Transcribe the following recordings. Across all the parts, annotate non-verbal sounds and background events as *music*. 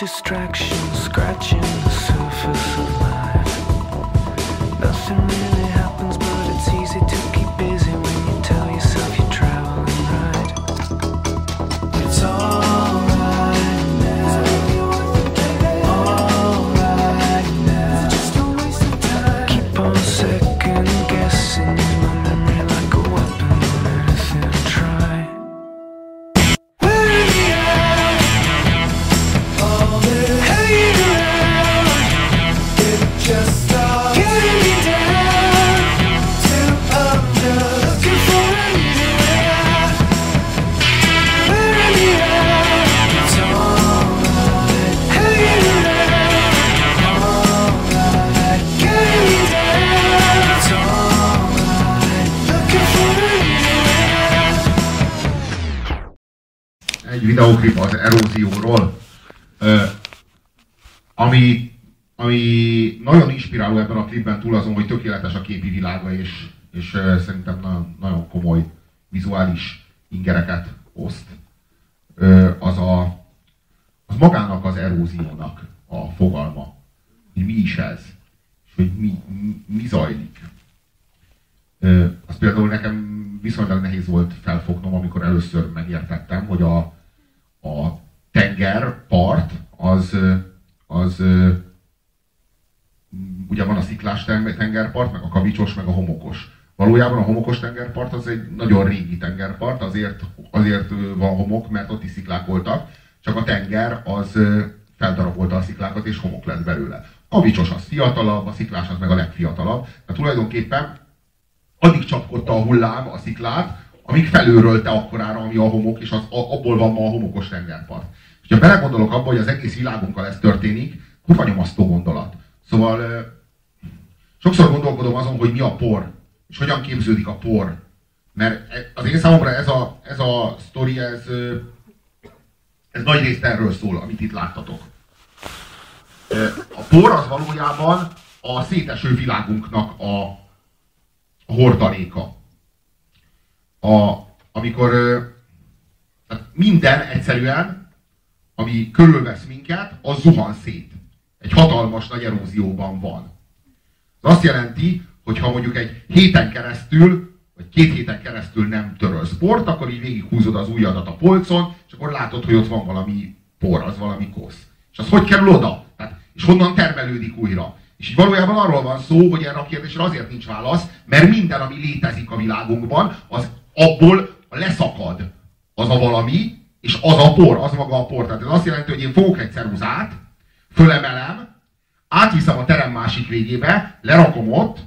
distraction, scratching the surface of life. Nothing really videóklip az erózióról, ami, ami nagyon inspiráló ebben a klipben túl azon, hogy tökéletes a képi világa, és, és szerintem nagyon, nagyon komoly vizuális ingereket oszt. Az, a, az magának az eróziónak a fogalma. Hogy mi is ez, és hogy mi, mi, mi zajlik. Az például nekem viszonylag nehéz volt felfognom, amikor először megértettem, hogy a, a tengerpart az, ö, az ö, ugye van a sziklás ten- tengerpart, meg a kavicsos, meg a homokos. Valójában a homokos tengerpart az egy nagyon régi tengerpart, azért, azért van homok, mert ott is sziklák voltak, csak a tenger az feldarabolta a sziklákat, és homok lett belőle. A kavicsos az fiatalabb, a sziklás az meg a legfiatalabb. Tehát tulajdonképpen addig csapkodta a hullám a sziklát, amíg felőrölte akkorára, ami a homok, és az, abból van ma a homokos tengerpart. És ha belegondolok abba, hogy az egész világunkkal ez történik, kurva nyomasztó gondolat. Szóval sokszor gondolkodom azon, hogy mi a por, és hogyan képződik a por. Mert e- az én számomra ez a, ez a sztori, ez, ez nagy részt erről szól, amit itt láttatok. A por az valójában a széteső világunknak a, a hordaléka. A, amikor tehát minden egyszerűen, ami körülvesz minket, az zuhan szét. Egy hatalmas nagy erózióban van. Ez azt jelenti, hogy ha mondjuk egy héten keresztül, vagy két héten keresztül nem töröl sport, akkor így végighúzod az ujjadat a polcon, és akkor látod, hogy ott van valami por, az valami kosz. És az hogy kerül oda? Tehát, és honnan termelődik újra? És így valójában arról van szó, hogy erre a kérdésre azért nincs válasz, mert minden, ami létezik a világunkban, az abból leszakad az a valami, és az a por, az maga a por. Tehát ez azt jelenti, hogy én fogok egy ceruzát, fölemelem, átviszem a terem másik végébe, lerakom ott,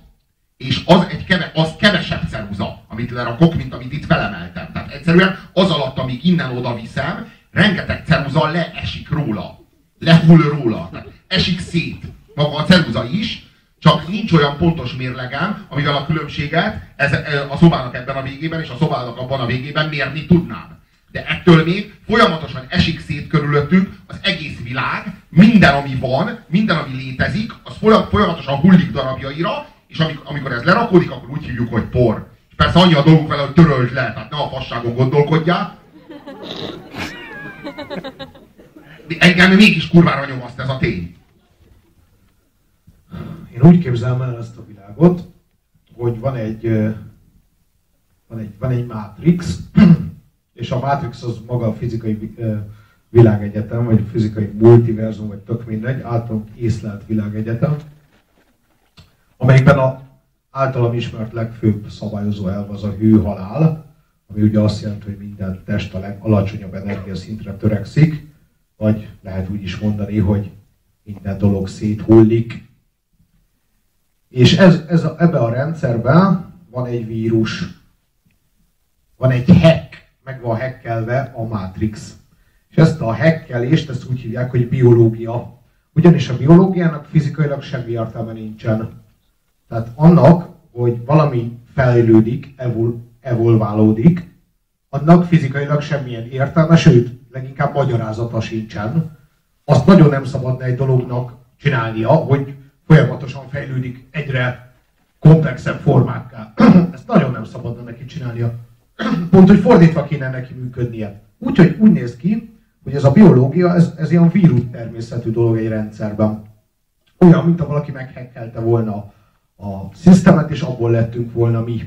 és az egy keve, az kevesebb ceruza, amit lerakok, mint amit itt felemeltem. Tehát egyszerűen az alatt, amíg innen oda viszem, rengeteg ceruza leesik róla. Lehull róla. Tehát esik szét. Maga a ceruza is, csak nincs olyan pontos mérlegem, amivel a különbséget ez, a szobának ebben a végében és a szobának abban a végében mérni tudnám. De ettől még folyamatosan esik szét körülöttünk az egész világ, minden, ami van, minden, ami létezik, az folyam- folyamatosan hullik darabjaira, és amikor ez lerakódik, akkor úgy hívjuk, hogy por. És persze annyi a dolguk vele, hogy töröld le, tehát ne a fasságon gondolkodjál. De engem mégis kurvára nyomaszt ez a tény. Én úgy képzelem el ezt a világot, hogy van egy, van egy, van egy Matrix, *clears throat* és a Matrix az maga a fizikai világegyetem, vagy a fizikai multiverzum, vagy tök mindegy, általunk észlelt világegyetem, amelyikben a általam ismert legfőbb szabályozó elv az a hő-halál, ami ugye azt jelenti, hogy minden test a legalacsonyabb energiaszintre törekszik, vagy lehet úgy is mondani, hogy minden dolog széthullik, és ez, ez a, ebbe a rendszerben van egy vírus, van egy hack, meg van hackelve a Matrix. És ezt a hackelést, ezt úgy hívják, hogy biológia. Ugyanis a biológiának fizikailag semmi értelme nincsen. Tehát annak, hogy valami fejlődik, evol, evolválódik, annak fizikailag semmilyen értelme, sőt, leginkább magyarázata sincsen. Azt nagyon nem szabadna egy dolognak csinálnia, hogy folyamatosan fejlődik egyre komplexebb formákká. *clears throat* Ezt nagyon nem szabadna neki csinálnia. *clears throat* Pont, hogy fordítva kéne neki működnie. Úgyhogy úgy néz ki, hogy ez a biológia, ez, ez ilyen vírus természetű dolog egy rendszerben. Olyan, mint ha valaki meghekkelte volna a szisztemet, és abból lettünk volna mi.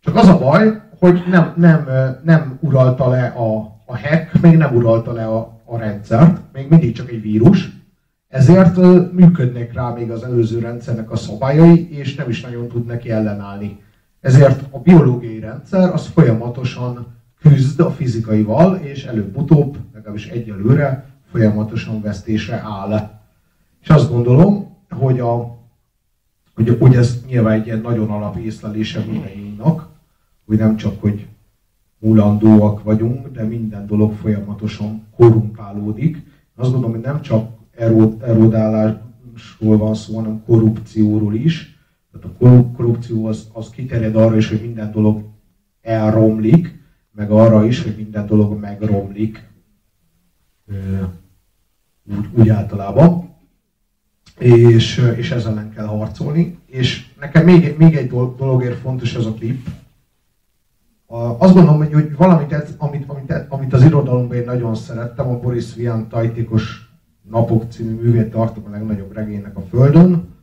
Csak az a baj, hogy nem, nem, nem uralta le a, a hack, még nem uralta le a, a rendszert, még mindig csak egy vírus, ezért működnek rá még az előző rendszernek a szabályai, és nem is nagyon tud neki ellenállni. Ezért a biológiai rendszer az folyamatosan küzd a fizikaival, és előbb-utóbb, legalábbis egyelőre, folyamatosan vesztésre áll. És azt gondolom, hogy, a, hogy, hogy ez nyilván egy ilyen nagyon alapészlelése mindannyiunknak, hogy nem csak, hogy mulandóak vagyunk, de minden dolog folyamatosan korrumpálódik. Azt gondolom, hogy nem csak erodálásról van szó, hanem korrupcióról is. Tehát a korrupció az, az kiterjed arra is, hogy minden dolog elromlik, meg arra is, hogy minden dolog megromlik. Úgy, úgy általában. És, és ezzel ellen kell harcolni. És nekem még, még egy dologért fontos ez a klip, azt gondolom, hogy, hogy valamit, amit, amit, amit az irodalomban én nagyon szerettem, a Boris Vian tajtékos napok című művét tartom a legnagyobb regénynek a Földön,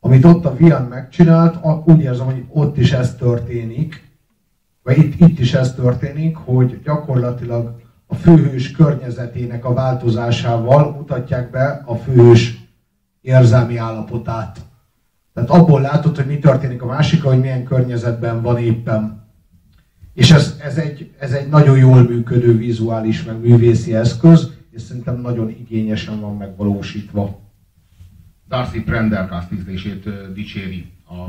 amit ott a Vian megcsinált, úgy érzem, hogy ott is ez történik, vagy itt, itt is ez történik, hogy gyakorlatilag a főhős környezetének a változásával mutatják be a főhős érzelmi állapotát. Tehát abból látod, hogy mi történik a másik, hogy milyen környezetben van éppen. És ez, ez, egy, ez egy nagyon jól működő vizuális, meg művészi eszköz, és szerintem nagyon igényesen van megvalósítva. Darcy Prendergast ízlését dicséri a,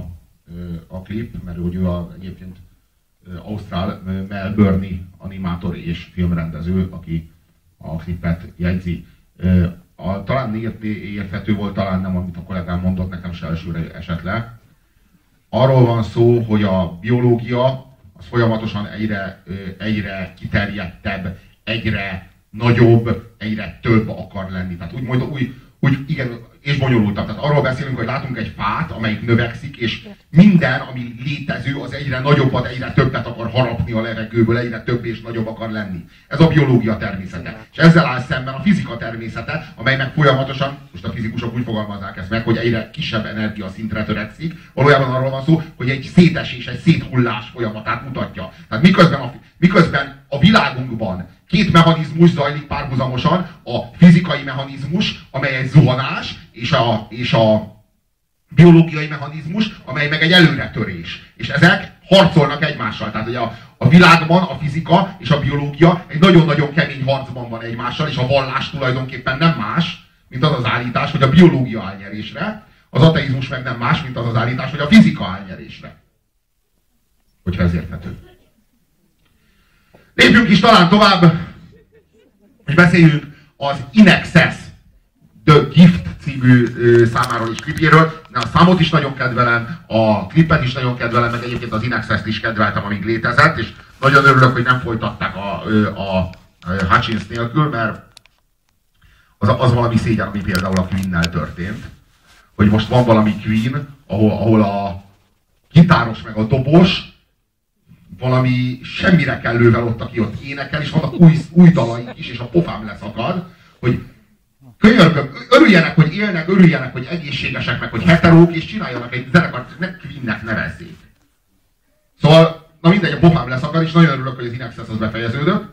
a klip, mert hogy ő a, egyébként Ausztrál melbourne animátor és filmrendező, aki a klipet jegyzi. A, talán ért, érthető volt, talán nem, amit a kollégám mondott, nekem se elsőre esett le. Arról van szó, hogy a biológia az folyamatosan egyre, egyre kiterjedtebb, egyre nagyobb, egyre több akar lenni. Tehát úgy, majd úgy, úgy igen, és bonyolultabb. Tehát arról beszélünk, hogy látunk egy fát, amelyik növekszik, és minden, ami létező, az egyre nagyobbat, egyre többet akar harapni a levegőből, egyre több és nagyobb akar lenni. Ez a biológia természete. És ezzel áll szemben a fizika természete, amelynek folyamatosan, most a fizikusok úgy fogalmazzák ezt meg, hogy egyre kisebb energia szintre törekszik. Valójában arról van szó, hogy egy szétesés, egy széthullás folyamatát mutatja. Tehát miközben a, miközben a világunkban két mechanizmus zajlik párhuzamosan, a fizikai mechanizmus, amely egy zuhanás, és a, és a biológiai mechanizmus, amely meg egy előretörés. És ezek harcolnak egymással. Tehát ugye a, a világban a fizika és a biológia egy nagyon-nagyon kemény harcban van egymással, és a vallás tulajdonképpen nem más, mint az az állítás, hogy a biológia áll nyerésre, az ateizmus meg nem más, mint az az állítás, hogy a fizika áll nyerésre. Hogyha ez érthető. Lépjünk is talán tovább, és beszéljünk az Inexes The Gift című számáról is klipjéről. A számot is nagyon kedvelem, a klipet is nagyon kedvelem, meg egyébként az Inexes-t is kedveltem, amíg létezett, és nagyon örülök, hogy nem folytatták a, a, a Hutchins nélkül, mert az, az valami szégyen, ami például a Queen-nel történt. Hogy most van valami Queen, ahol, ahol a gitáros meg a dobos valami semmire kellővel ott, aki ott énekel, és vannak új, új dalaik is, és a pofám leszakad, hogy könyörgöm, örüljenek, hogy élnek, örüljenek, hogy egészségesek, meg hogy heterók, és csináljanak egy zenekart, ne Queennek nevezzék. Szóval, na mindegy, a pofám leszakad, és nagyon örülök, hogy az Inexes az befejeződött,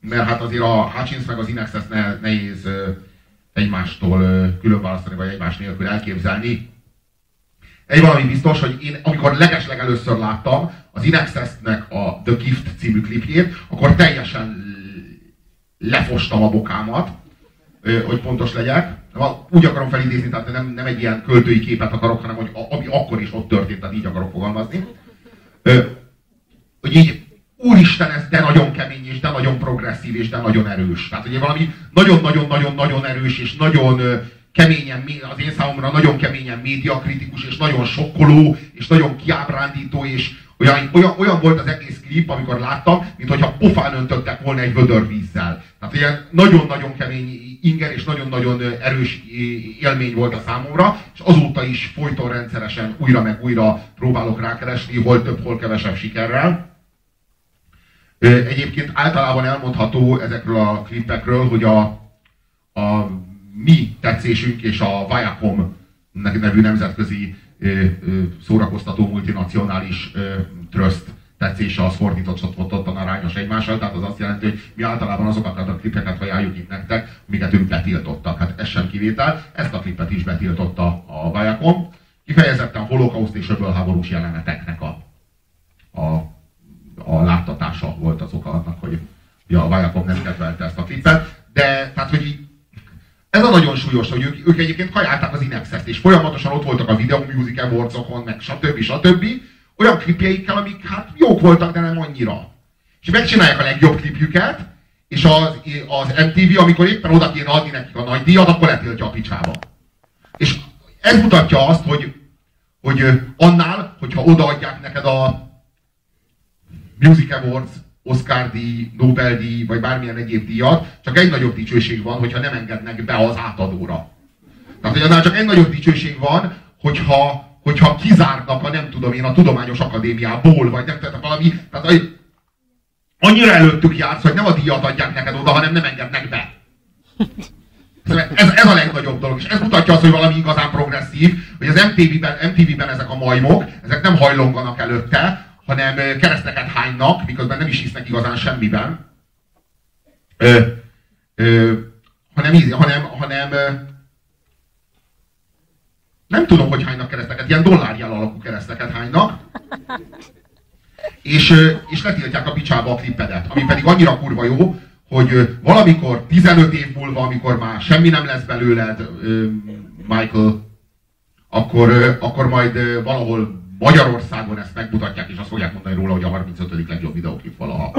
mert hát azért a Hutchins meg az Inexes ne, nehéz egymástól külön választani, vagy egymás nélkül elképzelni. Egy valami biztos, hogy én amikor legesleg először láttam az Inexesnek a The Gift című klipjét, akkor teljesen lefostam a bokámat, hogy pontos legyek. Úgy akarom felidézni, tehát nem, nem egy ilyen költői képet akarok, hanem hogy ami akkor is ott történt, tehát így akarok fogalmazni. Hogy így, úristen, ez de nagyon kemény, és de nagyon progresszív, és de nagyon erős. Tehát ugye valami nagyon-nagyon-nagyon-nagyon erős, és nagyon keményen, az én számomra nagyon keményen médiakritikus, és nagyon sokkoló, és nagyon kiábrándító, és olyan, olyan, olyan volt az egész klip, amikor láttam, mint hogyha pofán öntöttek volna egy vödör vízzel. Tehát ilyen nagyon-nagyon kemény inger és nagyon-nagyon erős élmény volt a számomra, és azóta is folyton rendszeresen újra meg újra próbálok rákeresni, hol több, hol kevesebb sikerrel. Egyébként általában elmondható ezekről a klippekről, hogy a, a mi tetszésünk és a Viacom nevű nemzetközi szórakoztató multinacionális tröszt tetszése az fordítottan arányos egymással, tehát az azt jelenti, hogy mi általában azokat a klipeket ajánljuk itt nektek, amiket ők betiltottak. Hát ez sem kivétel, ezt a klipet is betiltotta a Viacom. Kifejezetten holokauszt és öbölháborús jeleneteknek a, a, a láttatása volt az oka annak, hogy ja, a Viacom nem kedvelte ezt súlyos, hogy ők, ők egyébként kajálták az Inexet, és folyamatosan ott voltak a Video Music Awards-okon, meg stb. stb. Olyan klipjeikkel, amik hát jók voltak, de nem annyira. És megcsinálják a legjobb klipjüket, és az, az MTV, amikor éppen oda kéne adni nekik a nagy díjat, akkor letiltja a picsába. És ez mutatja azt, hogy, hogy annál, hogyha odaadják neked a Music Awards Oscar díj, Nobel díj, vagy bármilyen egyéb díjat, csak egy nagyobb dicsőség van, hogyha nem engednek be az átadóra. Tehát, hogy annál csak egy nagyobb dicsőség van, hogyha, hogyha kizárnak a nem tudom én a tudományos akadémiából, vagy nem, tehát valami, tehát annyira előttük jársz, hogy nem a díjat adják neked oda, hanem nem engednek be. Ez, ez a legnagyobb dolog, és ez mutatja azt, hogy valami igazán progresszív, hogy az MTV-ben, MTV-ben ezek a majmok, ezek nem hajlonganak előtte, hanem kereszteket hánynak, miközben nem is hisznek igazán semmiben. Ö, ö, hanem, hanem, hanem nem tudom, hogy hánynak kereszteket, ilyen dollárjel alakú kereszteket hánynak. És, és letiltják a picsába a klippedet, ami pedig annyira kurva jó, hogy valamikor 15 év múlva, amikor már semmi nem lesz belőled, Michael, akkor, akkor majd valahol Magyarországon ezt megmutatják, és azt fogják mondani róla, hogy a 35. legjobb videóklip valaha.